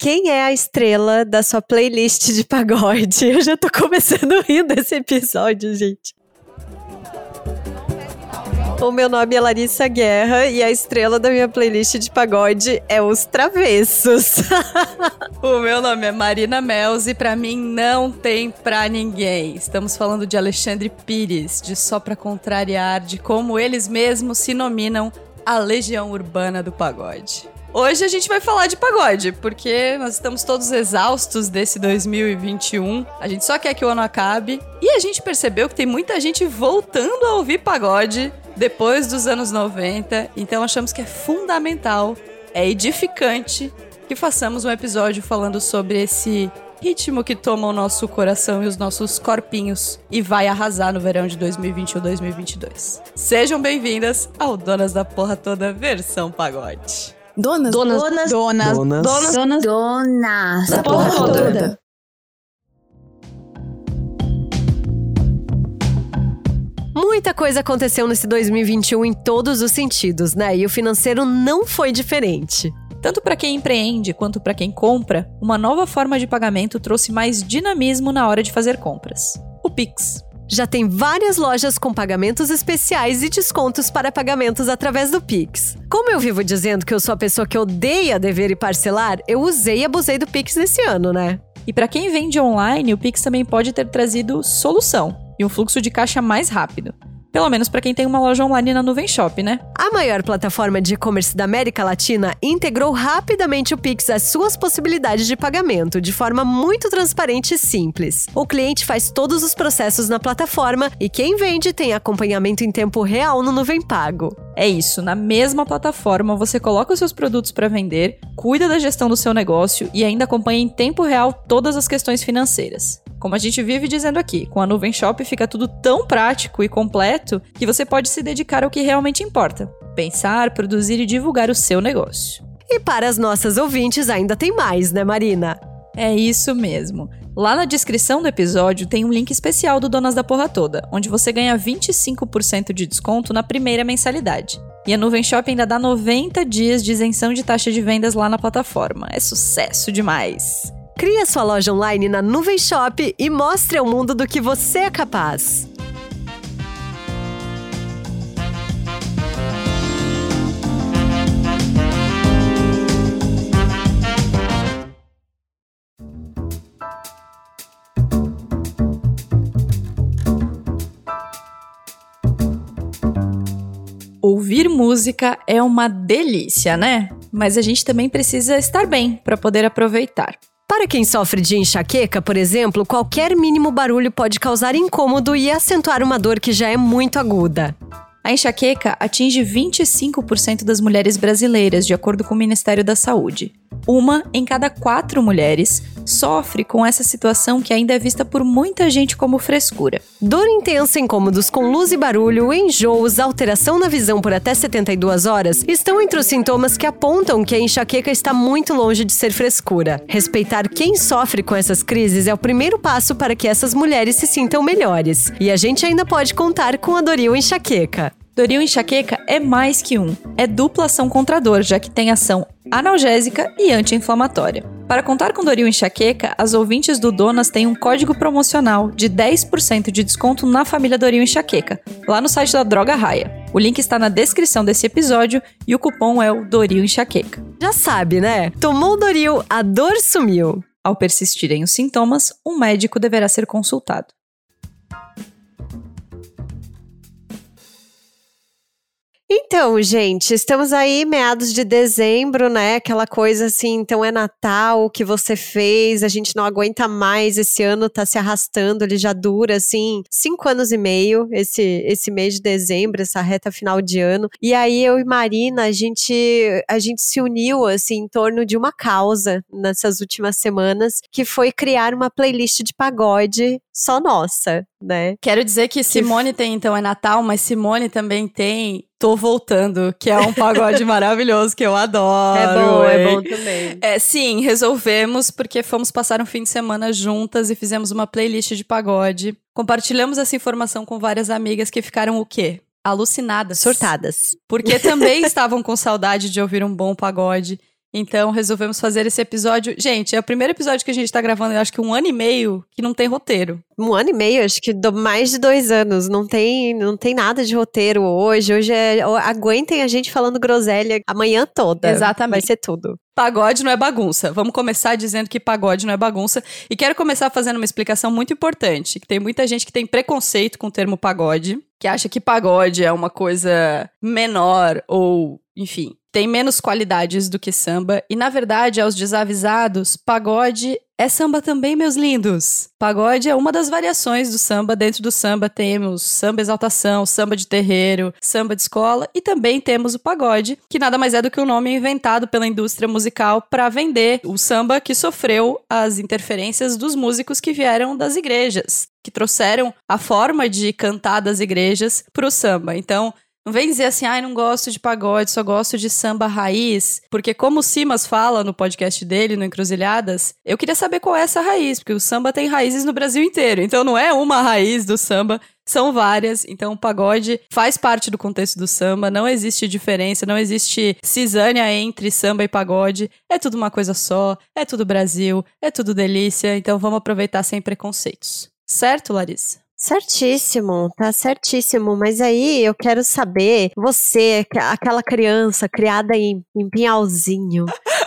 quem é a estrela da sua playlist de pagode? Eu já tô começando a rir desse episódio, gente. O meu nome é Larissa Guerra e a estrela da minha playlist de pagode é Os Travessos. o meu nome é Marina Mels e para mim não tem pra ninguém. Estamos falando de Alexandre Pires, de Só Pra Contrariar, de como eles mesmos se nominam a Legião Urbana do Pagode. Hoje a gente vai falar de pagode, porque nós estamos todos exaustos desse 2021. A gente só quer que o ano acabe. E a gente percebeu que tem muita gente voltando a ouvir pagode depois dos anos 90. Então achamos que é fundamental, é edificante que façamos um episódio falando sobre esse ritmo que toma o nosso coração e os nossos corpinhos e vai arrasar no verão de 2021-2022. Sejam bem-vindas ao Donas da Porra Toda versão pagode. Donas. Donas. Donas. Donas. Donas. Donas. Donas. Donas. Da porra toda. Muita coisa aconteceu nesse 2021 em todos os sentidos, né? E o financeiro não foi diferente. Tanto para quem empreende quanto para quem compra, uma nova forma de pagamento trouxe mais dinamismo na hora de fazer compras: o Pix. Já tem várias lojas com pagamentos especiais e descontos para pagamentos através do Pix. Como eu vivo dizendo que eu sou a pessoa que odeia dever e parcelar, eu usei e abusei do Pix nesse ano, né? E para quem vende online, o Pix também pode ter trazido solução e um fluxo de caixa mais rápido. Pelo menos para quem tem uma loja online na Nuvem Shop, né? A maior plataforma de e-commerce da América Latina integrou rapidamente o Pix às suas possibilidades de pagamento, de forma muito transparente e simples. O cliente faz todos os processos na plataforma e quem vende tem acompanhamento em tempo real no Nuvem Pago. É isso, na mesma plataforma você coloca os seus produtos para vender, cuida da gestão do seu negócio e ainda acompanha em tempo real todas as questões financeiras. Como a gente vive dizendo aqui, com a Nuvem Shop fica tudo tão prático e completo que você pode se dedicar ao que realmente importa: pensar, produzir e divulgar o seu negócio. E para as nossas ouvintes ainda tem mais, né, Marina? É isso mesmo. Lá na descrição do episódio tem um link especial do Donas da Porra Toda, onde você ganha 25% de desconto na primeira mensalidade. E a Nuvem Shop ainda dá 90 dias de isenção de taxa de vendas lá na plataforma. É sucesso demais! Crie sua loja online na Nuvem Shop e mostre ao mundo do que você é capaz. Ouvir música é uma delícia, né? Mas a gente também precisa estar bem para poder aproveitar. Para quem sofre de enxaqueca, por exemplo, qualquer mínimo barulho pode causar incômodo e acentuar uma dor que já é muito aguda. A enxaqueca atinge 25% das mulheres brasileiras, de acordo com o Ministério da Saúde. Uma em cada quatro mulheres sofre com essa situação que ainda é vista por muita gente como frescura. Dor intensa, incômodos com luz e barulho, enjoos, alteração na visão por até 72 horas estão entre os sintomas que apontam que a enxaqueca está muito longe de ser frescura. Respeitar quem sofre com essas crises é o primeiro passo para que essas mulheres se sintam melhores. E a gente ainda pode contar com a Doril Enxaqueca. Doril enxaqueca é mais que um. É dupla ação contra a dor, já que tem ação analgésica e anti-inflamatória. Para contar com Doril enxaqueca, as ouvintes do Donas têm um código promocional de 10% de desconto na família Doril enxaqueca, lá no site da Droga Raia. O link está na descrição desse episódio e o cupom é o Doril enxaqueca. Já sabe, né? Tomou Doril, a dor sumiu. Ao persistirem os sintomas, um médico deverá ser consultado. Então, gente, estamos aí meados de dezembro, né? Aquela coisa assim, então é Natal, o que você fez, a gente não aguenta mais, esse ano tá se arrastando, ele já dura, assim, cinco anos e meio, esse, esse mês de dezembro, essa reta final de ano. E aí eu e Marina, a gente, a gente se uniu, assim, em torno de uma causa nessas últimas semanas, que foi criar uma playlist de pagode só nossa, né? Quero dizer que Simone tem, então, é Natal, mas Simone também tem Tô Voltando, que é um pagode maravilhoso que eu adoro. É bom, é bom também. É, sim, resolvemos porque fomos passar um fim de semana juntas e fizemos uma playlist de pagode. Compartilhamos essa informação com várias amigas que ficaram o quê? Alucinadas. Surtadas. Porque também estavam com saudade de ouvir um bom pagode. Então resolvemos fazer esse episódio. Gente, é o primeiro episódio que a gente tá gravando, eu acho que um ano e meio, que não tem roteiro. Um ano e meio, acho que do, mais de dois anos. Não tem, não tem nada de roteiro hoje. Hoje é. Aguentem a gente falando groselha amanhã toda. Exatamente. Vai ser tudo. Pagode não é bagunça. Vamos começar dizendo que pagode não é bagunça. E quero começar fazendo uma explicação muito importante. Que tem muita gente que tem preconceito com o termo pagode, que acha que pagode é uma coisa menor ou, enfim, tem menos qualidades do que samba. E na verdade, aos desavisados, pagode é samba também, meus lindos. Pagode é uma das variações do samba. Dentro do samba temos samba exaltação, samba de terreiro, samba de escola e também temos o pagode, que nada mais é do que um nome inventado pela indústria musical para vender o samba que sofreu as interferências dos músicos que vieram das igrejas, que trouxeram a forma de cantar das igrejas para o samba. Então, não vem dizer assim, ai, não gosto de pagode, só gosto de samba raiz. Porque como o Simas fala no podcast dele, no Encruzilhadas, eu queria saber qual é essa raiz, porque o samba tem raízes no Brasil inteiro. Então não é uma raiz do samba, são várias. Então o pagode faz parte do contexto do samba, não existe diferença, não existe cisânia entre samba e pagode. É tudo uma coisa só, é tudo Brasil, é tudo delícia. Então vamos aproveitar sem preconceitos. Certo, Larissa? Certíssimo, tá certíssimo. Mas aí eu quero saber, você, aquela criança criada em, em Pinhalzinho,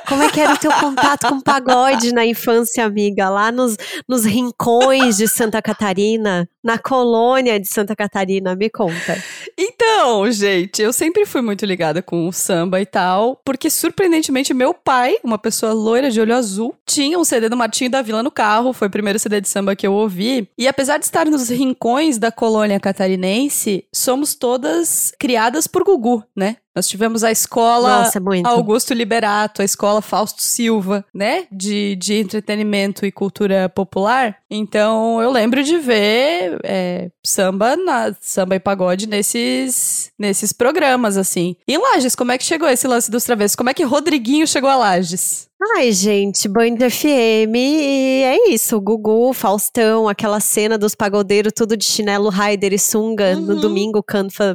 como é que era o teu contato com pagode na infância, amiga? Lá nos, nos rincões de Santa Catarina, na colônia de Santa Catarina, me conta. Então, gente, eu sempre fui muito ligada com o samba e tal, porque surpreendentemente meu pai, uma pessoa loira de olho azul, tinha um CD do Martinho da Vila no carro, foi o primeiro CD de samba que eu ouvi. E apesar de estar nos rincões da colônia catarinense, somos todas criadas por Gugu, né? Nós tivemos a escola Nossa, Augusto Liberato, a escola Fausto Silva, né? De, de entretenimento e cultura popular. Então eu lembro de ver é, samba, na, samba e pagode nesses, nesses programas, assim. E em Lages, como é que chegou esse lance dos travessos? Como é que Rodriguinho chegou a Lages? Ai, gente, Band FM e é isso. Gugu, Faustão, aquela cena dos pagodeiros, tudo de chinelo, Raider e sunga, uhum. no domingo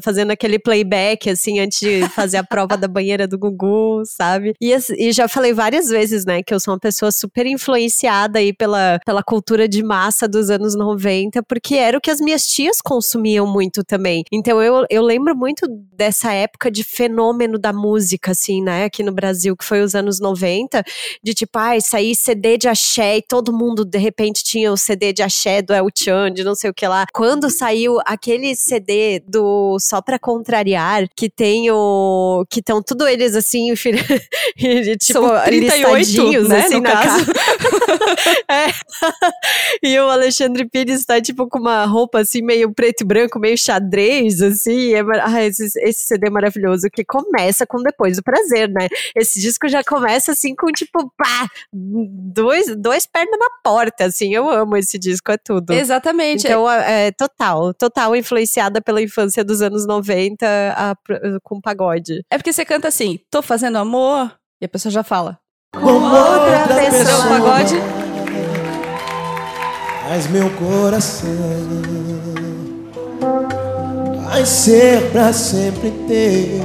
fazendo aquele playback, assim, antes de fazer a prova da banheira do Gugu, sabe? E, e, já falei várias vezes, né, que eu sou uma pessoa super influenciada aí pela, pela cultura de massa dos anos 90, porque era o que as minhas tias consumiam muito também. Então eu, eu lembro muito dessa época de fenômeno da música, assim, né, aqui no Brasil, que foi os anos 90 de tipo, ai, ah, sair CD de axé e todo mundo de repente tinha o CD de axé do El Chan, de não sei o que lá. Quando saiu aquele CD do Só Pra Contrariar, que tem o. que estão tudo eles assim, tipo, São 38, né, assim, no caso. é. e o Alexandre Pires tá, tipo, com uma roupa assim, meio preto e branco, meio xadrez, assim. É, ah, esse, esse CD é maravilhoso, que começa com Depois do Prazer, né? Esse disco já começa assim com, tipo, pá, dois, dois pernas na porta, assim. Eu amo esse disco, é tudo. Exatamente. Então, é, é total, total influenciada pela infância dos anos 90 a, com pagode. É porque você canta assim, tô fazendo amor, e a pessoa já fala. Com outra pessoa. pessoa. pagode. Mas meu coração vai ser pra sempre ter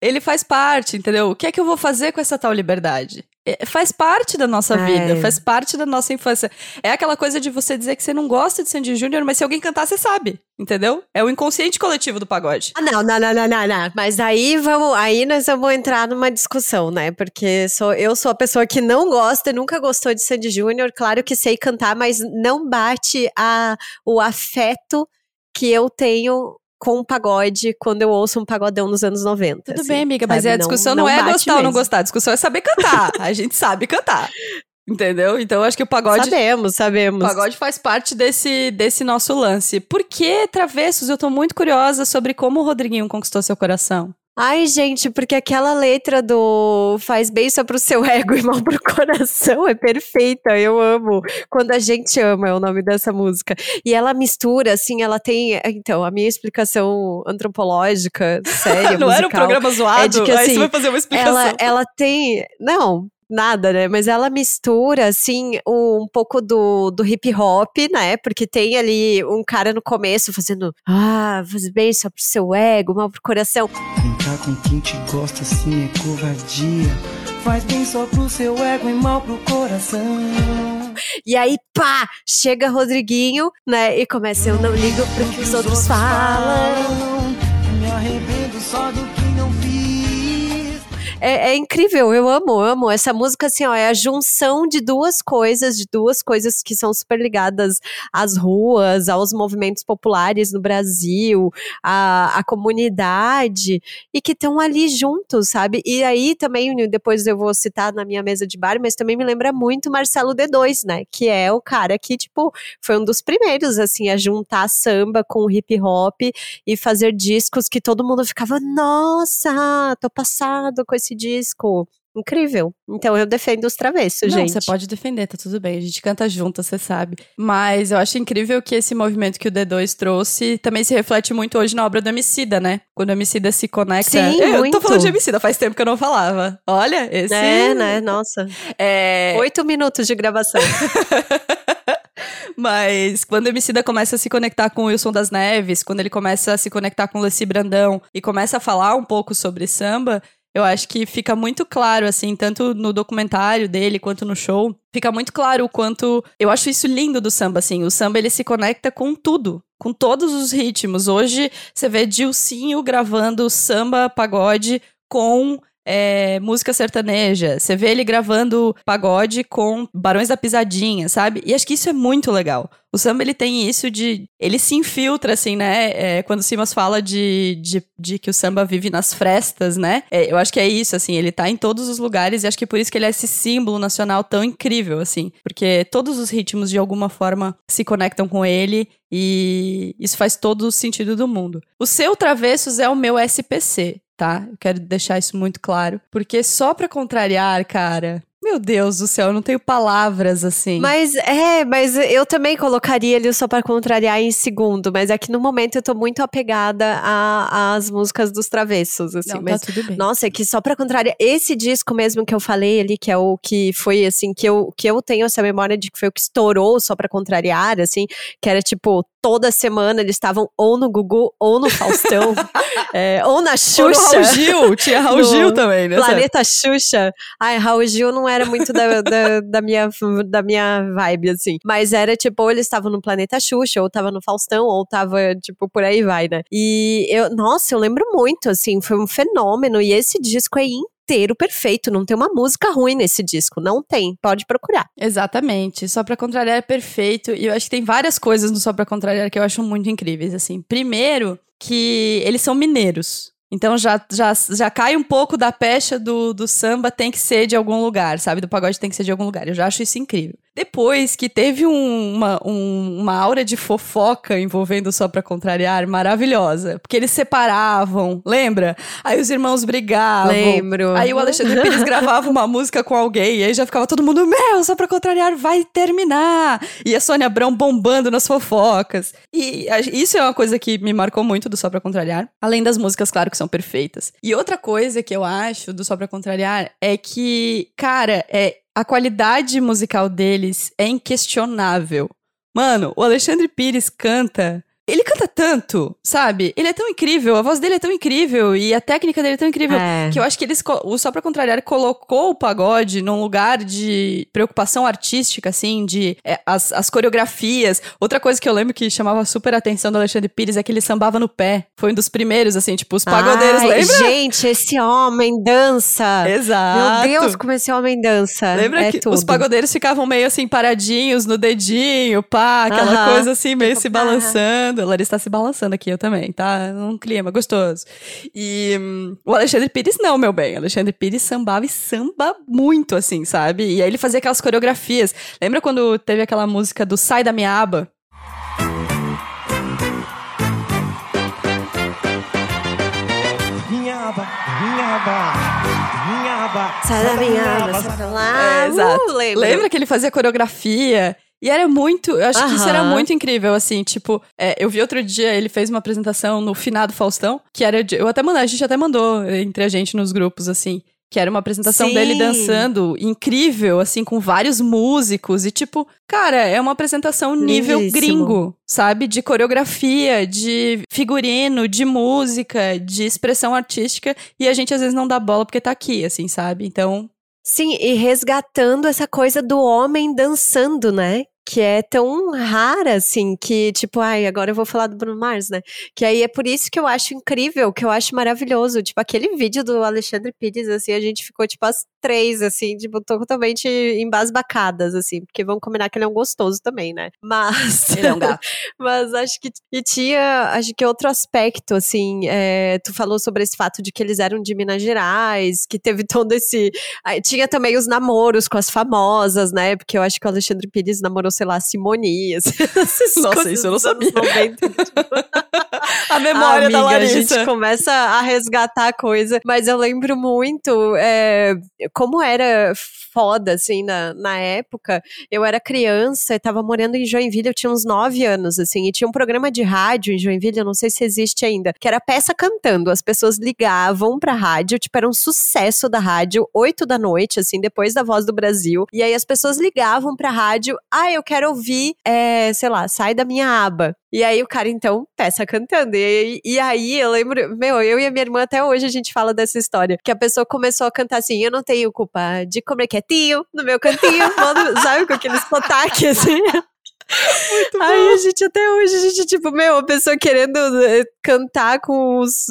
ele faz parte, entendeu? O que é que eu vou fazer com essa tal liberdade? É, faz parte da nossa vida, faz parte da nossa infância. É aquela coisa de você dizer que você não gosta de Sandy Júnior, mas se alguém cantar, você sabe, entendeu? É o inconsciente coletivo do pagode. Ah, não, não, não, não, não, não. Mas aí vamos, aí nós vamos entrar numa discussão, né? Porque sou, eu sou a pessoa que não gosta, nunca gostou de Sandy Júnior, claro que sei cantar, mas não bate a, o afeto que eu tenho com pagode quando eu ouço um pagodão nos anos 90. Tudo assim, bem, amiga, mas a discussão não, não, não é gostar mesmo. ou não gostar, a discussão é saber cantar. a gente sabe cantar. Entendeu? Então acho que o pagode. Sabemos, sabemos. O pagode faz parte desse, desse nosso lance. Por que, Travessos? Eu tô muito curiosa sobre como o Rodriguinho conquistou seu coração. Ai, gente, porque aquela letra do faz bem só pro seu ego e mal pro coração é perfeita. Eu amo. Quando a gente ama é o nome dessa música. E ela mistura, assim, ela tem. Então, a minha explicação antropológica, séria. Não musical, era um programa zoado? É de que, assim, Aí você vai fazer uma explicação. Ela, ela tem. Não, nada, né? Mas ela mistura, assim, um pouco do, do hip hop, né? Porque tem ali um cara no começo fazendo, ah, faz bem só pro seu ego, mal pro coração. Quem tá com quem te gosta assim é covardia. Faz bem só pro seu ego e mal pro coração. E aí, pá, chega Rodriguinho, né? E começa, eu não ligo pro que os outros falam. Me arrependo só do que. É, é incrível, eu amo, amo. Essa música, assim, ó, é a junção de duas coisas, de duas coisas que são super ligadas às ruas, aos movimentos populares no Brasil, à, à comunidade, e que estão ali juntos, sabe? E aí também, depois eu vou citar na minha mesa de bar, mas também me lembra muito Marcelo D2, né? Que é o cara que, tipo, foi um dos primeiros, assim, a juntar samba com hip hop e fazer discos que todo mundo ficava, nossa, tô passado com esse disco. Incrível. Então eu defendo os travessos, Não, gente. você pode defender, tá tudo bem. A gente canta junto, você sabe. Mas eu acho incrível que esse movimento que o D2 trouxe também se reflete muito hoje na obra do Emicida, né? Quando o Emicida se conecta... Sim, eu muito. tô falando de Emicida, faz tempo que eu não falava. Olha, esse... É, né? Nossa. É... Oito minutos de gravação. Mas quando o Emicida começa a se conectar com o Wilson das Neves, quando ele começa a se conectar com o Leci Brandão e começa a falar um pouco sobre samba, eu acho que fica muito claro, assim, tanto no documentário dele quanto no show, fica muito claro o quanto. Eu acho isso lindo do samba, assim. O samba ele se conecta com tudo. Com todos os ritmos. Hoje você vê Dilcinho gravando samba, pagode com é, música sertaneja. Você vê ele gravando pagode com Barões da Pisadinha, sabe? E acho que isso é muito legal. O samba, ele tem isso de... Ele se infiltra, assim, né? É, quando o Simas fala de, de, de, que o samba vive nas frestas, né? É, eu acho que é isso, assim. Ele tá em todos os lugares e acho que por isso que ele é esse símbolo nacional tão incrível, assim. Porque todos os ritmos, de alguma forma, se conectam com ele e isso faz todo o sentido do mundo. O seu Travessos é o meu SPC, tá? Eu quero deixar isso muito claro. Porque só pra contrariar, cara. Meu Deus do céu, eu não tenho palavras assim. Mas é, mas eu também colocaria ele só pra contrariar em segundo, mas é que no momento eu tô muito apegada às músicas dos travessos, assim, não, mas tá tudo bem. Nossa, é que só pra contrariar. Esse disco mesmo que eu falei ali, que é o que foi assim, que eu, que eu tenho essa memória de que foi o que estourou só pra contrariar, assim, que era tipo, toda semana eles estavam ou no Gugu ou no Faustão, é, ou na Ou Xuxa. Raul Gil, tinha Raul Gil também, né? Planeta Xuxa. Ai, Raul Gil não era muito da, da, da minha, da minha vibe, assim. Mas era tipo, ou eles estavam no Planeta Xuxa, ou tava no Faustão, ou tava, tipo, por aí vai, né? E eu, nossa, eu lembro muito, assim, foi um fenômeno. E esse disco é inteiro perfeito. Não tem uma música ruim nesse disco. Não tem. Pode procurar. Exatamente. Só pra contrariar é perfeito. E eu acho que tem várias coisas no Só pra contrariar que eu acho muito incríveis, assim. Primeiro, que eles são mineiros. Então já, já, já cai um pouco da pecha do, do samba tem que ser de algum lugar, sabe? Do pagode tem que ser de algum lugar. Eu já acho isso incrível. Depois que teve um- uma, um- uma aura de fofoca envolvendo Só Pra Contrariar maravilhosa. Porque eles separavam, lembra? Aí os irmãos brigavam. Lembro. Aí o Alexandre Pires gravava uma música com alguém, e aí já ficava todo mundo, meu, só pra contrariar, vai terminar. E a Sônia Abrão bombando nas fofocas. E a- isso é uma coisa que me marcou muito do Só Pra Contrariar. Além das músicas, claro, que são perfeitas. E outra coisa que eu acho do Só Pra Contrariar é que, cara, é, a qualidade musical deles é inquestionável. Mano, o Alexandre Pires canta. Ele canta tanto, sabe? Ele é tão incrível, a voz dele é tão incrível e a técnica dele é tão incrível É. que eu acho que eles, o Só Pra Contrariar, colocou o pagode num lugar de preocupação artística, assim, de é, as, as coreografias. Outra coisa que eu lembro que chamava super a atenção do Alexandre Pires é que ele sambava no pé. Foi um dos primeiros, assim, tipo, os pagodeiros, Ai, lembra? Gente, esse homem dança. Exato. Meu Deus, como esse homem dança. Lembra é que tudo. os pagodeiros ficavam meio assim paradinhos no dedinho, pá, aquela Aham. coisa assim, meio Tipo, se pá. Balançando. A Larissa tá se balançando aqui, eu também, tá? Num clima gostoso. E hum, o Alexandre Pires não, meu bem. O Alexandre Pires sambava e samba muito, assim, sabe? E aí ele fazia aquelas coreografias. Lembra quando teve aquela música do Sai da Minha Aba? Minha aba, minha aba, minha aba. Sai da minha aba, sai pra lá. É, exato. Uh, lembro. Lembra que ele fazia coreografia? E era muito, eu acho que isso era muito incrível, assim, tipo, é, eu vi outro dia, ele fez uma apresentação no finado Faustão, que era, de, eu até mandei, a gente até mandou entre a gente nos grupos, assim, Que era uma apresentação Sim. dele dançando incrível, assim, com vários músicos. E, tipo, cara, é uma apresentação nível gringo, sabe? De coreografia, de figurino, de música, de expressão artística. E a gente às vezes não dá bola porque tá aqui, assim, sabe? Então, Sim, e resgatando essa coisa do homem dançando, né? Que é tão rara, assim, que, tipo, ai, agora eu vou falar do Bruno Mars, né? Que aí é por isso que eu acho incrível, que eu acho maravilhoso. Tipo, aquele vídeo do Alexandre Pires, assim, a gente ficou, tipo, as três, assim, tipo, totalmente embasbacadas, assim, porque vamos combinar que ele é um gostoso também, né? Mas. ele é um gato. Mas acho que e tinha, acho que outro aspecto, assim, é, tu falou sobre esse fato de que eles eram de Minas Gerais, que teve todo esse. aí tinha também os namoros com as famosas, né? Porque eu acho que o Alexandre Pires namorou, sei lá, Simone. essas Nossa, isso eu não sabia. 90, A memória Amiga, da A Larissa. gente começa a resgatar a coisa, mas eu lembro muito é, como era foda, assim, na, na época. Eu era criança, eu tava morando em Joinville, eu tinha uns 9 anos, assim, e tinha um programa de rádio em Joinville, eu não sei se existe ainda, que era peça cantando. As pessoas ligavam pra rádio, tipo, era um sucesso da rádio, 8 da noite, assim, depois da Voz do Brasil. E aí as pessoas ligavam pra rádio, ah, eu quero ouvir, é, sei lá, sai da minha aba. E aí o cara, então, peça cantando. E, e aí eu lembro, meu, eu e a minha irmã até hoje a gente fala dessa história. Que a pessoa começou a cantar assim: Eu não tenho culpa de comer quietinho no meu cantinho, sabe, com aquele sotaque assim. Aí a gente, até hoje, a gente, tipo, meu, a pessoa querendo eh, cantar com os.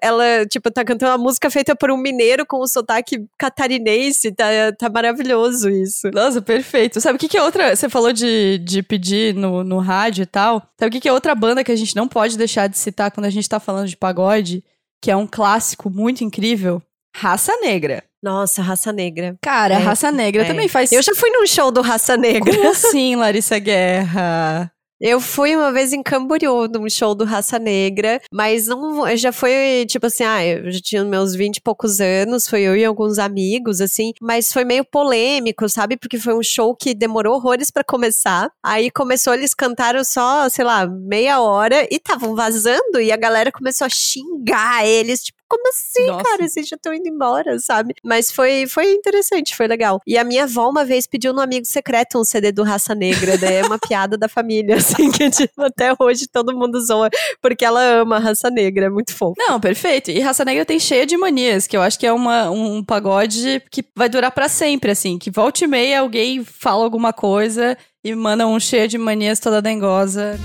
Ela, tipo, tá cantando uma música feita por um mineiro com o sotaque catarinense. Tá, tá maravilhoso isso. Nossa, perfeito. Sabe o que, que é outra. Você falou de, de pedir no, no rádio e tal. Sabe o que, que é outra banda que a gente não pode deixar de citar quando a gente tá falando de pagode? Que é um clássico muito incrível? Raça Negra. Nossa, raça negra. Cara, É, Raça Negra é. também faz. Eu já fui num show do Raça Negra. Como assim, Larissa Guerra? Eu fui uma vez em Camboriú, num show do Raça Negra, mas não, já foi, tipo assim, ah, eu já tinha meus 20 e poucos anos, foi eu e alguns amigos, assim, mas foi meio polêmico, sabe? Porque foi um show que demorou horrores pra começar. Aí começou, eles cantaram só, sei lá, meia hora e estavam vazando e a galera começou a xingar eles, tipo, como assim, Nossa. cara? Vocês já estão indo embora, sabe? Mas foi, foi interessante, foi legal. E a minha avó uma vez pediu no Amigo Secreto um CD do Raça Negra, né? É uma piada da família, assim, que tipo, até hoje todo mundo zoa, porque ela ama a Raça Negra, é muito fofo. Não, perfeito. E Raça Negra tem cheia de manias, que eu acho que é uma, um pagode que vai durar pra sempre, assim. Que volta e meia alguém fala alguma coisa e manda um cheia de manias toda dengosa.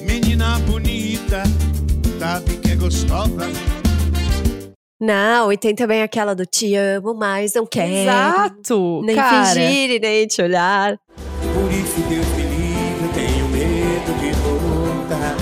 Menina bonita, sabe que é gostosa. Não, e tem também aquela do te amo, mas não quero. Exato! Nem cara. fingir e nem te olhar. Por isso Deus me livre, tenho medo de voltar.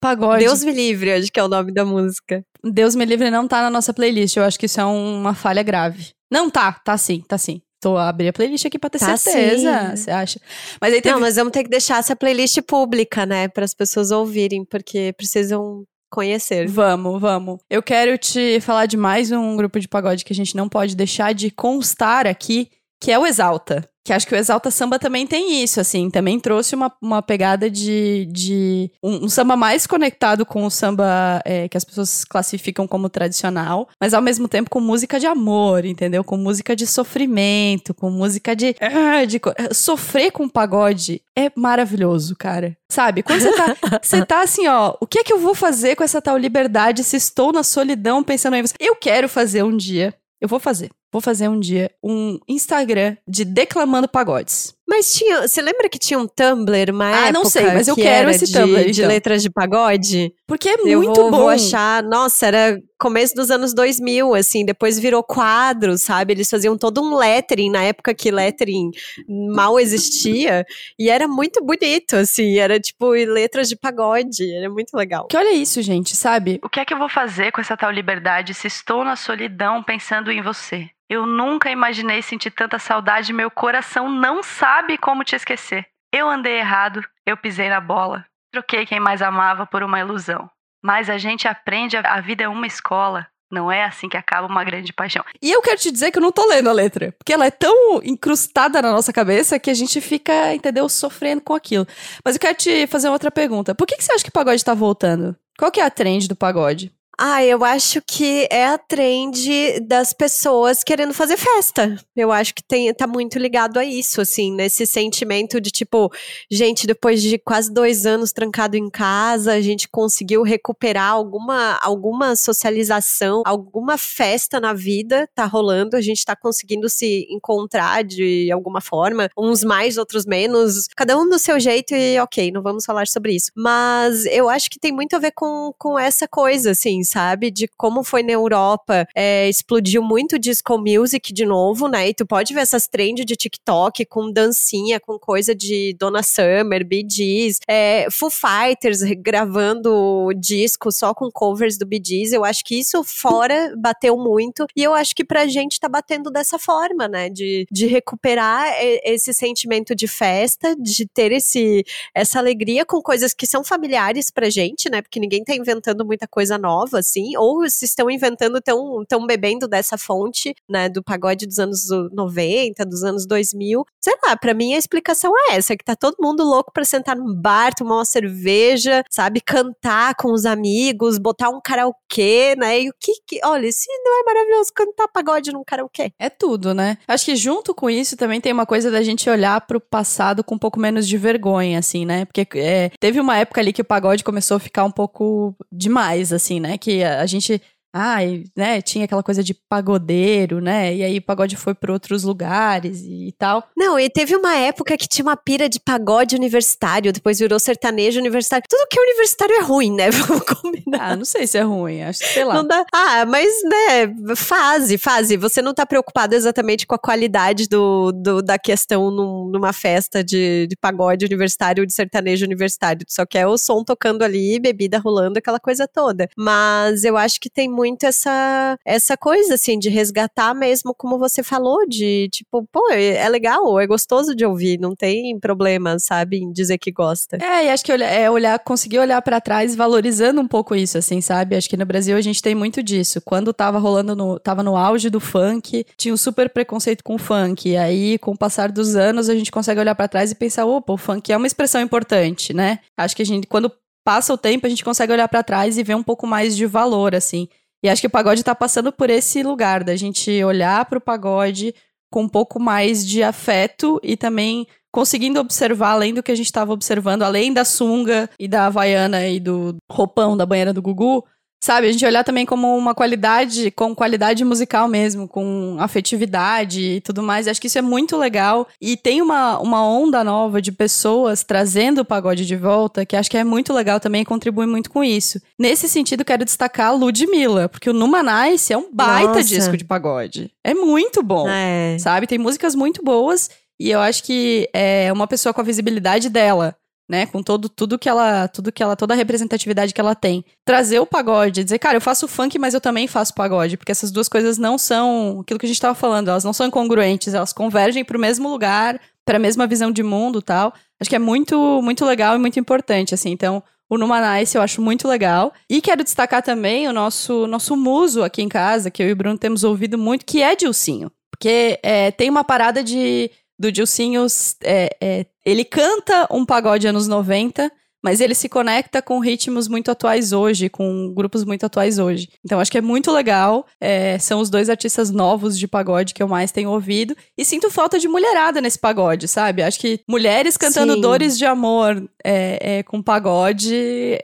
Pagode. Deus me livre, acho que é o nome da música. Deus me livre não tá na nossa playlist. Eu acho que isso é um- uma falha grave. Não tá, tá sim, tá sim. Tô a abrir a playlist aqui pra ter Tá certeza. sim. Você acha? Mas aí teve. Não, nós vamos ter que deixar essa playlist pública, né? Para as pessoas ouvirem, porque precisam conhecer. Vamos, vamos. Eu quero te falar de mais um grupo de pagode que a gente não pode deixar de constar aqui, que é o Exalta. Que acho que o Exalta Samba também tem isso, assim. Também trouxe uma, uma pegada de. de um, um samba mais conectado com o samba é, que as pessoas classificam como tradicional, mas ao mesmo tempo com música de amor, entendeu? Com música de sofrimento, com música de. ah, de co- sofrer com pagode é maravilhoso, cara. Sabe? Quando você tá, você tá assim, ó, o que é que eu vou fazer com essa tal liberdade se estou na solidão pensando em você? Eu quero fazer um dia, eu vou fazer. Vou fazer um dia um Instagram de declamando pagodes. Mas tinha. Você lembra que tinha um Tumblr, uma Ah, época não sei, mas eu que quero era esse de, Tumblr, de então. letras de pagode? Porque é eu muito vou, bom. vou achar. Nossa, era começo dos anos 2000, assim. Depois virou quadro, sabe? Eles faziam todo um lettering, na época que lettering mal existia. E era muito bonito, assim. Era tipo letras de pagode. Era muito legal. Que olha isso, gente, sabe? O que é que eu vou fazer com essa tal liberdade se estou na solidão pensando em você? Eu nunca imaginei sentir tanta saudade, meu coração não sabe como te esquecer. Eu andei errado, eu pisei na bola. Troquei quem mais amava por uma ilusão. Mas a gente aprende, a vida é uma escola. Não é assim que acaba uma grande paixão. E eu quero te dizer que eu não tô lendo a letra. Porque ela é tão incrustada na nossa cabeça que a gente fica, entendeu, sofrendo com aquilo. Mas eu quero te fazer outra pergunta. Por que, que você acha que o pagode tá voltando? Qual que é a trend do pagode? Ah, eu acho que é a trend das pessoas querendo fazer festa. Eu acho que tem, tá muito ligado a isso, assim, nesse sentimento de tipo, gente, depois de quase dois anos trancado em casa, a gente conseguiu recuperar alguma, alguma socialização, alguma festa na vida tá rolando, a gente tá conseguindo se encontrar de alguma forma, uns mais, outros menos, cada um do seu jeito e ok, não vamos falar sobre isso. Mas eu acho que tem muito a ver com, com essa coisa, assim, sabe? De como foi na Europa, é, explodiu muito disco music de novo, né? E tu pode ver essas trends de TikTok com dancinha, com coisa de Donna Summer, Bee Gees, é, Foo Fighters gravando disco só com covers do Bee Gees. Eu acho que isso fora bateu muito. E eu acho que pra gente tá batendo dessa forma, né? De, de recuperar esse sentimento de festa, de ter esse, essa alegria com coisas que são familiares pra gente, né? Porque ninguém tá inventando muita coisa nova, assim, ou se estão inventando, tão, tão bebendo dessa fonte, né, do pagode dos anos 90, dos anos 2000. Sei lá, pra mim a explicação é essa, que tá todo mundo louco pra sentar num bar, tomar uma cerveja, sabe, cantar com os amigos, botar um karaokê, né, e o que que, olha, se não é maravilhoso cantar pagode num karaokê? É tudo, né? Acho que junto com isso também tem uma coisa da gente olhar pro passado com um pouco menos de vergonha, assim, né, porque é, teve uma época ali que o pagode começou a ficar um pouco demais, assim, né, que a, gente ai, né, tinha aquela coisa de pagodeiro, né? E aí o pagode foi para outros lugares e tal. Não, e teve uma época que tinha uma pira de pagode universitário, depois virou sertanejo universitário. Tudo que é universitário é ruim, né? Vamos combinar. Ah, não sei se é ruim, acho que sei lá. Não dá. Ah, mas né, fase, fase. Você não tá preocupado exatamente com a qualidade do, do da questão num, numa festa de, de pagode universitário ou de sertanejo universitário. Só quer o som tocando ali, bebida rolando, aquela coisa toda. Mas eu acho que tem muito muito essa, essa coisa, assim, de resgatar mesmo, como você falou, de tipo, pô, é, é legal, é gostoso de ouvir, não tem problema, sabe, em dizer que gosta. É, e acho que é olhar, conseguir olhar para trás valorizando um pouco isso, assim, sabe? Acho que no Brasil a gente tem muito disso. Quando tava rolando no, tava no auge do funk, tinha um super preconceito com o funk. E aí, com o passar dos anos, a gente consegue olhar para trás e pensar, opa, o funk é uma expressão importante, né? Acho que a gente, quando passa o tempo, a gente consegue olhar para trás e ver um pouco mais de valor, assim. E acho que o pagode tá passando por esse lugar da gente olhar para o pagode com um pouco mais de afeto e também conseguindo observar além do que a gente estava observando, além da sunga e da havaiana e do roupão da banheira do Gugu, Sabe, a gente olhar também como uma qualidade, com qualidade musical mesmo, com afetividade e tudo mais. Acho que isso é muito legal. E tem uma, uma onda nova de pessoas trazendo o pagode de volta, que acho que é muito legal também e contribui muito com isso. Nesse sentido, quero destacar a Ludmilla, porque o Numanice é um baita Nossa. disco de pagode. É muito bom, é. sabe? Tem músicas muito boas e eu acho que é uma pessoa com a visibilidade dela né, com todo tudo que ela, tudo que ela, toda a representatividade que ela tem. Trazer o pagode, dizer, cara, eu faço funk, mas eu também faço pagode, porque essas duas coisas não são aquilo que a gente estava falando, elas não são incongruentes, elas convergem para o mesmo lugar, para a mesma visão de mundo, tal. Acho que é muito muito legal e muito importante assim. Então, o Numanice eu acho muito legal. E quero destacar também o nosso nosso muso aqui em casa, que eu e o Bruno temos ouvido muito, que é Dilcinho. Porque é, tem uma parada de do Dilcinho, é, é, ele canta um pagode anos 90, mas ele se conecta com ritmos muito atuais hoje, com grupos muito atuais hoje. Então acho que é muito legal. É, são os dois artistas novos de pagode que eu mais tenho ouvido. E sinto falta de mulherada nesse pagode, sabe? Acho que mulheres cantando Sim. dores de amor é, é, com pagode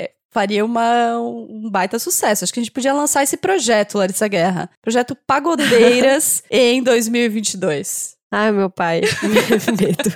é, faria uma, um baita sucesso. Acho que a gente podia lançar esse projeto, Larissa Guerra. Projeto Pagodeiras em 2022. Ai, meu pai, medo.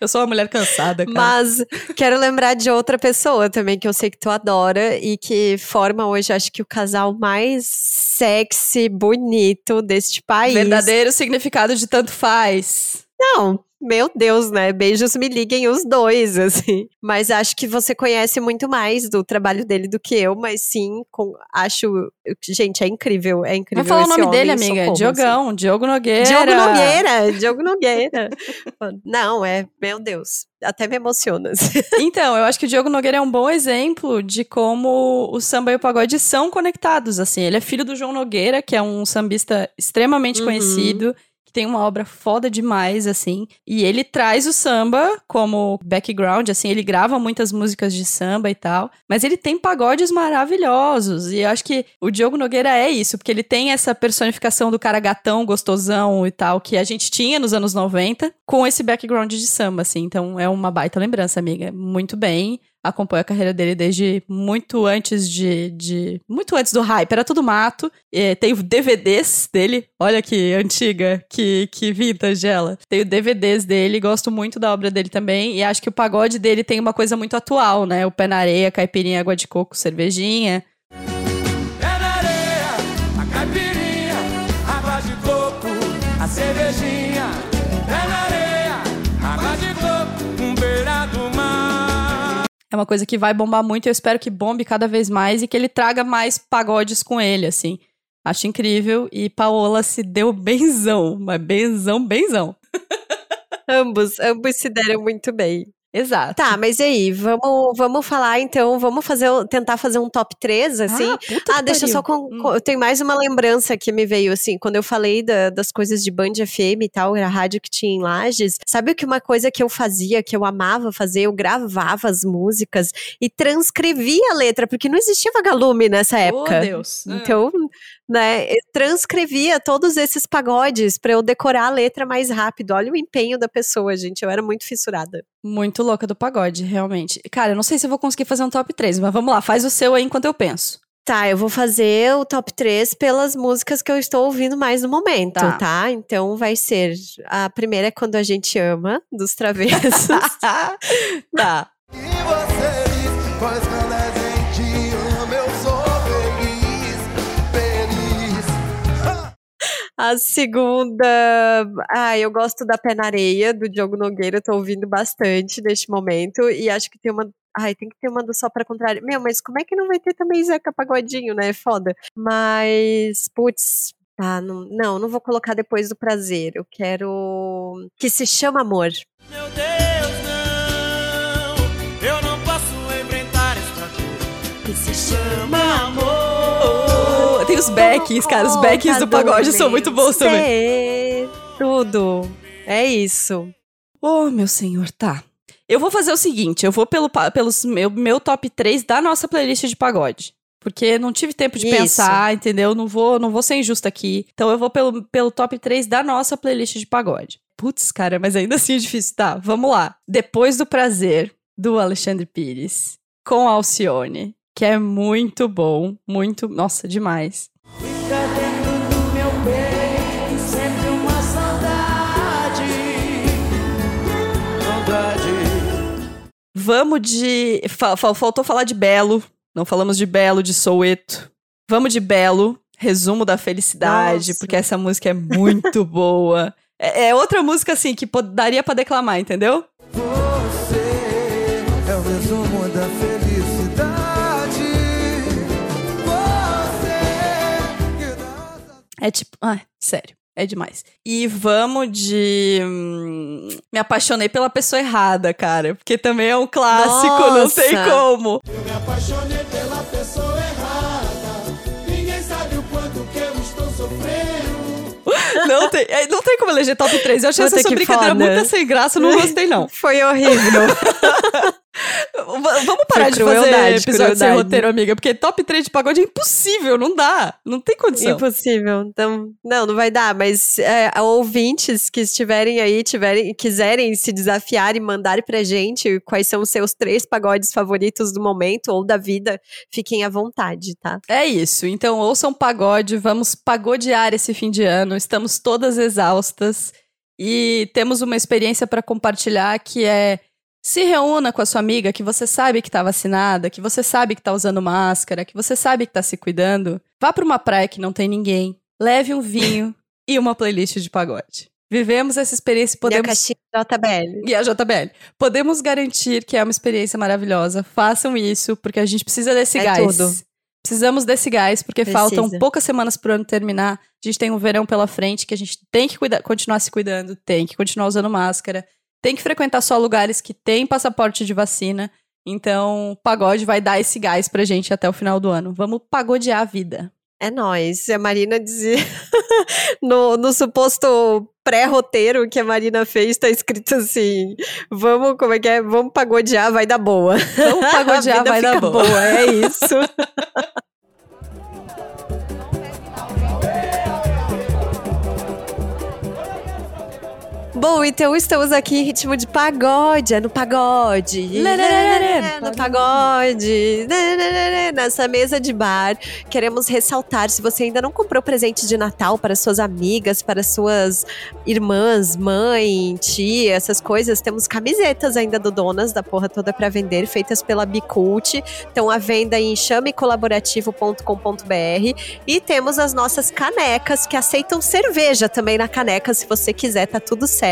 Eu sou uma mulher cansada, cara. Mas quero lembrar de outra pessoa também que eu sei que tu adora e que forma hoje, acho que o casal mais sexy, bonito deste país. Verdadeiro significado de tanto faz. Não, meu Deus, né? Beijos me liguem os dois, assim. Mas acho que você conhece muito mais do trabalho dele do que eu, mas sim, com, acho. Gente, é incrível, é incrível. Vai falar o nome dele, amiga. Socorro, Diogão, assim. Diogo Nogueira. Diogo Nogueira, Diogo Nogueira. Não, é, meu Deus. Até me emociona. então, eu acho que o Diogo Nogueira é um bom exemplo de como o samba e o pagode são conectados, assim. Ele é filho do João Nogueira, que é um sambista extremamente uhum. conhecido que tem uma obra foda demais, assim. E ele traz o samba como background, assim, ele grava muitas músicas de samba e tal. Mas ele tem pagodes maravilhosos. E eu acho que o Diogo Nogueira é isso, porque ele tem essa personificação do cara gatão, gostosão e tal, que a gente tinha nos anos 90, com esse background de samba, assim. Então é uma baita lembrança, amiga. Muito bem acompanho a carreira dele desde muito antes de. de muito antes do hype, era tudo mato. É, tenho DVDs dele, olha que antiga, que, que vintage ela. Tenho DVDs dele, gosto muito da obra dele também. E acho que o pagode dele tem uma coisa muito atual, né? O pé na areia, caipirinha, água de coco, cervejinha. É uma coisa que vai bombar muito. Eu espero que bombe cada vez mais e que ele traga mais pagodes com ele, assim. Acho incrível. E Paola se deu benzão, mas benzão, benzão. Ambos, ambos se deram muito bem. Exato. Tá, mas e aí? Vamos, vamos falar então, vamos fazer, tentar fazer um top 3, assim? Ah, puta Ah, que deixa eu só. pariu. Com, com- eu tenho mais uma lembrança que me veio, assim, quando eu falei da- das coisas de Band FM e tal, a rádio que tinha em Lages. Sabe o que uma coisa que eu fazia, que eu amava fazer? Eu gravava as músicas e transcrevia a letra, porque não existia vagalume nessa época. Oh, Deus. Então, né, eu transcrevia todos esses pagodes pra eu decorar a letra mais rápido. Olha o empenho da pessoa, gente. Eu era muito fissurada. Muito louca do pagode, realmente. Cara, eu não sei se eu vou conseguir fazer um top 3, mas vamos lá, faz o seu aí enquanto eu penso. Tá, eu vou fazer o top 3 pelas músicas que eu estou ouvindo mais no momento, Tá. tá? Então vai ser. A primeira é Quando a Gente Ama, dos Travessos. tá. E você diz, a segunda. Ah, eu gosto da Pé na Areia, do Diogo Nogueira, eu tô ouvindo bastante neste momento. E acho que tem uma. Ai, tem que ter uma do Só pra Contrário. Meu, mas como é que não vai ter também Zeca Pagodinho, né? Foda. Mas, putz. Ah, não, não, não vou colocar depois do prazer. Eu quero. Que se chama amor. Meu Deus, não, eu não posso enfrentar esse trator que se chama amor. Os backs, cara, os backs do pagode são muito bons também. É, tudo. É isso. Oh, meu senhor, tá. Eu vou fazer o seguinte, eu vou pelo pelos meu, meu top 3 da nossa playlist de pagode. Porque não tive tempo de Isso. pensar, entendeu? Não vou, não vou ser injusta aqui. Então eu vou pelo, pelo top 3 da nossa playlist de pagode. Putz, cara, mas ainda assim é difícil. Tá, vamos lá. Depois do prazer, do Alexandre Pires, com Alcione, que é muito bom, muito, nossa, demais. Vamos de. fa- fa- faltou falar de Belo. Não falamos de Belo, de Soueto. Vamos de Belo, resumo da felicidade, Nossa. porque essa música é muito boa. É, é outra música, assim, que daria pra declamar, entendeu? Você é o resumo da felicidade. Você dá É tipo. Ai, sério. É demais. E vamos de. hum, me apaixonei pela pessoa errada, cara. Porque também é um clássico, não tem Nossa. como. Eu me apaixonei pela pessoa errada. Ninguém sabe o quanto que eu estou sofrendo. Não tem, é, não tem como eleger top 3. Eu achei Puta essa brincadeira foda. muito sem graça, não gostei, não. Foi horrível. Vamos parar de fazer episódio sem crueldade. roteiro, amiga, porque top 3 de pagode é impossível, não dá. Não tem condição. Impossível. Então, não, não vai dar, mas é, ouvintes que estiverem aí, tiverem, quiserem se desafiar e mandar pra gente quais são os seus três pagodes favoritos do momento ou da vida, fiquem à vontade, tá? É isso. Então, ouçam pagode, vamos pagodear esse fim de ano. Estamos todas exaustas e temos uma experiência para compartilhar que é se reúna com a sua amiga que você sabe que tá vacinada, que você sabe que tá usando máscara, que você sabe que tá se cuidando. Vá para uma praia que não tem ninguém, leve um vinho e uma playlist de pagode. Vivemos essa experiência e E a podemos JBL. e a JBL. Podemos garantir que é uma experiência maravilhosa. Façam isso, porque a gente precisa desse É gás. tudo. Precisamos desse gás, porque Precisa. faltam poucas semanas pro ano terminar. A gente tem um verão pela frente que a gente tem que cuidar- continuar se cuidando, tem que continuar usando máscara, tem que frequentar só lugares que têm passaporte de vacina. Então, o pagode vai dar esse gás pra gente até o final do ano. Vamos pagodear a vida. É nóis. E a Marina dizia no, no suposto pré-roteiro que a Marina fez, tá escrito assim: vamos, como é que é? Vamos pagodear, vai dar boa. Vamos pagodear, vai dar fica boa. É isso. Bom, então estamos aqui em ritmo de pagode, é no pagode. Lerererê, no pagode. Nessa mesa de bar, queremos ressaltar, se você ainda não comprou presente de Natal para suas amigas, para suas irmãs, mãe, tia, essas coisas, temos camisetas ainda do Donas, da porra toda para vender, feitas pela Bicult. Estão à venda em chamecolaborativo.com.br e temos as nossas canecas que aceitam cerveja também na caneca, se você quiser, tá tudo certo,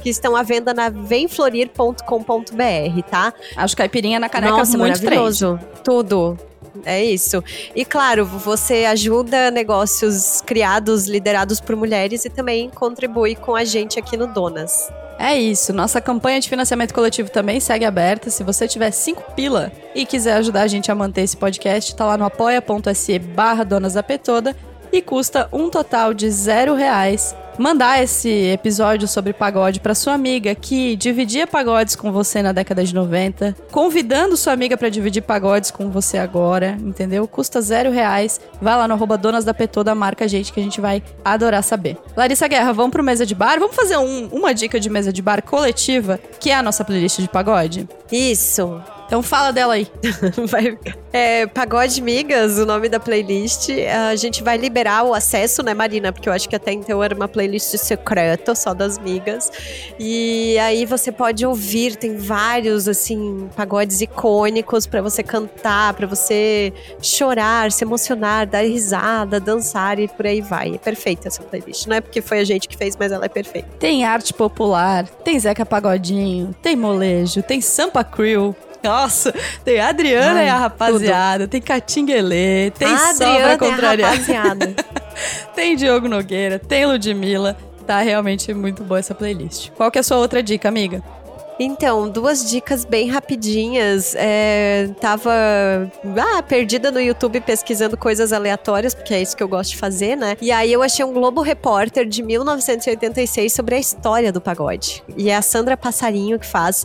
que estão à venda na vemflorir.com.br, tá? Acho caipirinha na caneca Nossa, muito trend. maravilhoso. Tudo. É isso. E claro, você ajuda negócios criados, liderados por mulheres e também contribui com a gente aqui no Donas. É isso, nossa campanha de financiamento coletivo também segue aberta. Se você tiver 5 pila e quiser ajudar a gente a manter esse podcast, tá lá no apoia.se barra Donas da Petoda e custa um total de zero reais mandar esse episódio sobre pagode pra sua amiga que dividia pagodes com você na década de 90, convidando sua amiga pra dividir pagodes com você agora, entendeu? Custa zero reais. Vai lá no arroba Donas da Petoda, marca a gente que a gente vai adorar saber. Larissa Guerra, vamos pro mesa de bar? Vamos fazer um- uma dica de mesa de bar coletiva, que é a nossa playlist de pagode? Isso. Então fala dela aí. Vai- É, Pagode Migas, o nome da playlist. A gente vai liberar o acesso, né, Marina? Porque eu acho que até então era uma playlist secreta, só das migas. E aí você pode ouvir, tem vários, assim, pagodes icônicos pra você cantar, pra você chorar, se emocionar, dar risada, dançar e por aí vai. É perfeita essa playlist. Não é porque foi a gente que fez, mas ela é perfeita. Tem arte popular, tem Zeca Pagodinho, tem molejo, tem Sampa Crew. Nossa, tem a Adriana Ai, e a rapaziada, tem Catinguelê, tem a Adriana rapaziada. tem Diogo Nogueira, tem Ludmilla. Tá realmente muito boa essa playlist. Qual que é a sua outra dica, amiga? Então, duas dicas bem rapidinhas. É, tava ah, perdida no YouTube pesquisando coisas aleatórias, porque é isso que eu gosto de fazer, né? E aí eu achei um Globo Repórter de 1986 sobre a história do pagode. E é a Sandra Passarinho que faz.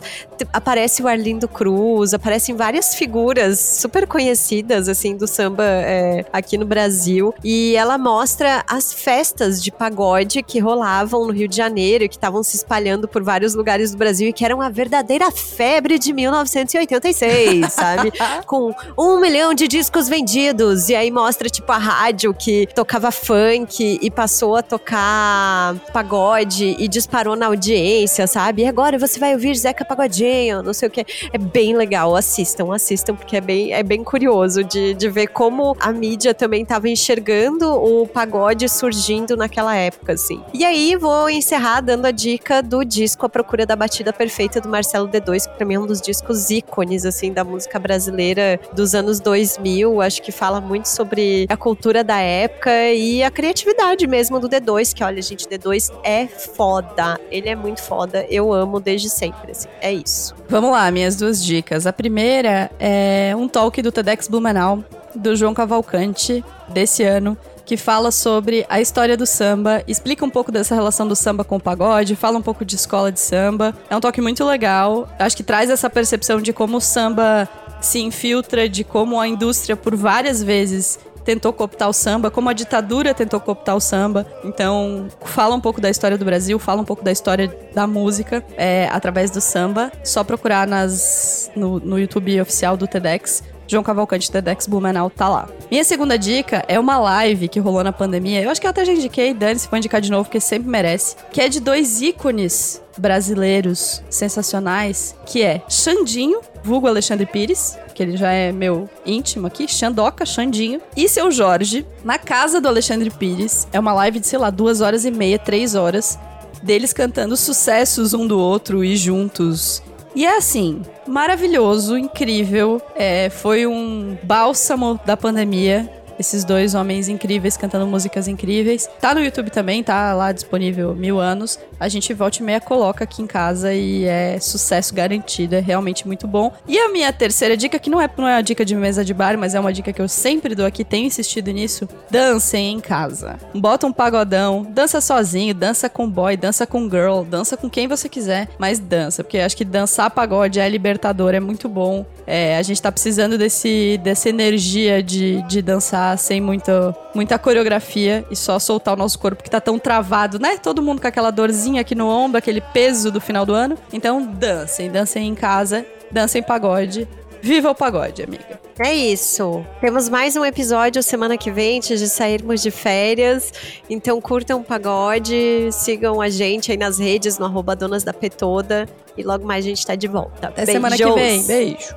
Aparece o Arlindo Cruz, aparecem várias figuras super conhecidas, assim, do samba é, aqui no Brasil. E ela mostra as festas de pagode que rolavam no Rio de Janeiro, que estavam se espalhando por vários lugares do Brasil e que eram a verdadeira febre de 1986, sabe? Com um milhão de discos vendidos. E aí mostra, tipo, a rádio que tocava funk e passou a tocar pagode e disparou na audiência, sabe? E agora você vai ouvir Zeca Pagodinho, não sei o que. É bem legal, assistam, assistam, porque é bem, é bem curioso de, de ver como a mídia também estava enxergando o pagode surgindo naquela época, assim. E aí vou encerrar dando a dica do disco A Procura da Batida Perfeita do Marcelo D2, que pra mim é um dos discos ícones, assim, da música brasileira dos anos 2000. Acho que fala muito sobre a cultura da época e a criatividade mesmo do D2, que olha, gente, D2 é foda. Ele é muito foda. Eu amo desde sempre, assim. É isso. Vamos lá, minhas duas dicas. A primeira é um talk do TEDx Blumenau, do João Cavalcante, desse ano, que fala sobre a história do samba, explica um pouco dessa relação do samba com o pagode, fala um pouco de escola de samba. É um talk muito legal. Acho que traz essa percepção de como o samba se infiltra, de como a indústria, por várias vezes, tentou cooptar o samba, como a ditadura tentou cooptar o samba. Então, fala um pouco da história do Brasil, fala um pouco da história da música é, através do samba. Só procurar nas, no, no YouTube oficial do TEDx. João Cavalcante TEDx Blumenau tá lá. Minha segunda dica é uma live que rolou na pandemia. Eu acho que eu até já indiquei, Dani, se for indicar de novo, porque sempre merece. Que é de dois ícones brasileiros sensacionais, que é Xandinho, vulgo Alexandre Pires, que ele já é meu íntimo aqui, Xandoca, Xandinho, e seu Jorge, na casa do Alexandre Pires. É uma live de, sei lá, duas horas e meia, três horas, deles cantando sucessos um do outro e juntos. E é assim, maravilhoso, incrível. É, foi um bálsamo da pandemia. Esses dois homens incríveis cantando músicas incríveis. Tá no YouTube também, tá lá disponível mil anos. A gente volta e meia coloca aqui em casa e é sucesso garantido, é realmente muito bom. E a minha terceira dica, que não é, não é uma dica de mesa de bar, mas é uma dica que eu sempre dou aqui, tenho insistido nisso, dancem em casa. Bota um pagodão, dança sozinho, dança com boy, dança com girl, dança com quem você quiser, mas dança, porque acho que dançar pagode é libertador, é muito bom. É, a gente tá precisando desse, dessa energia de, de dançar sem muita, muita coreografia e só soltar o nosso corpo que tá tão travado, né? Todo mundo com aquela dorzinha aqui no ombro, aquele peso do final do ano. Então dancem, dancem em casa, dancem pagode. Viva o pagode, amiga. É isso. Temos mais um episódio semana que vem, antes de sairmos de férias. Então curtam o pagode, sigam a gente aí nas redes, no arroba Donas da Petoda. E logo mais a gente tá de volta. Até semana que vem. Beijo.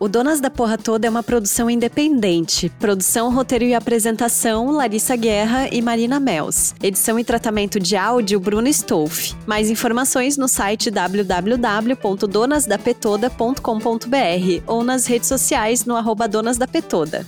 O Donas da Porra Toda é uma produção independente. Produção, roteiro e apresentação, Larissa Guerra e Marina Mels. Edição e tratamento de áudio, Bruno Stolf. Mais informações no site www.donasdapetoda.com.br ou nas redes sociais no arroba Donas da Petoda.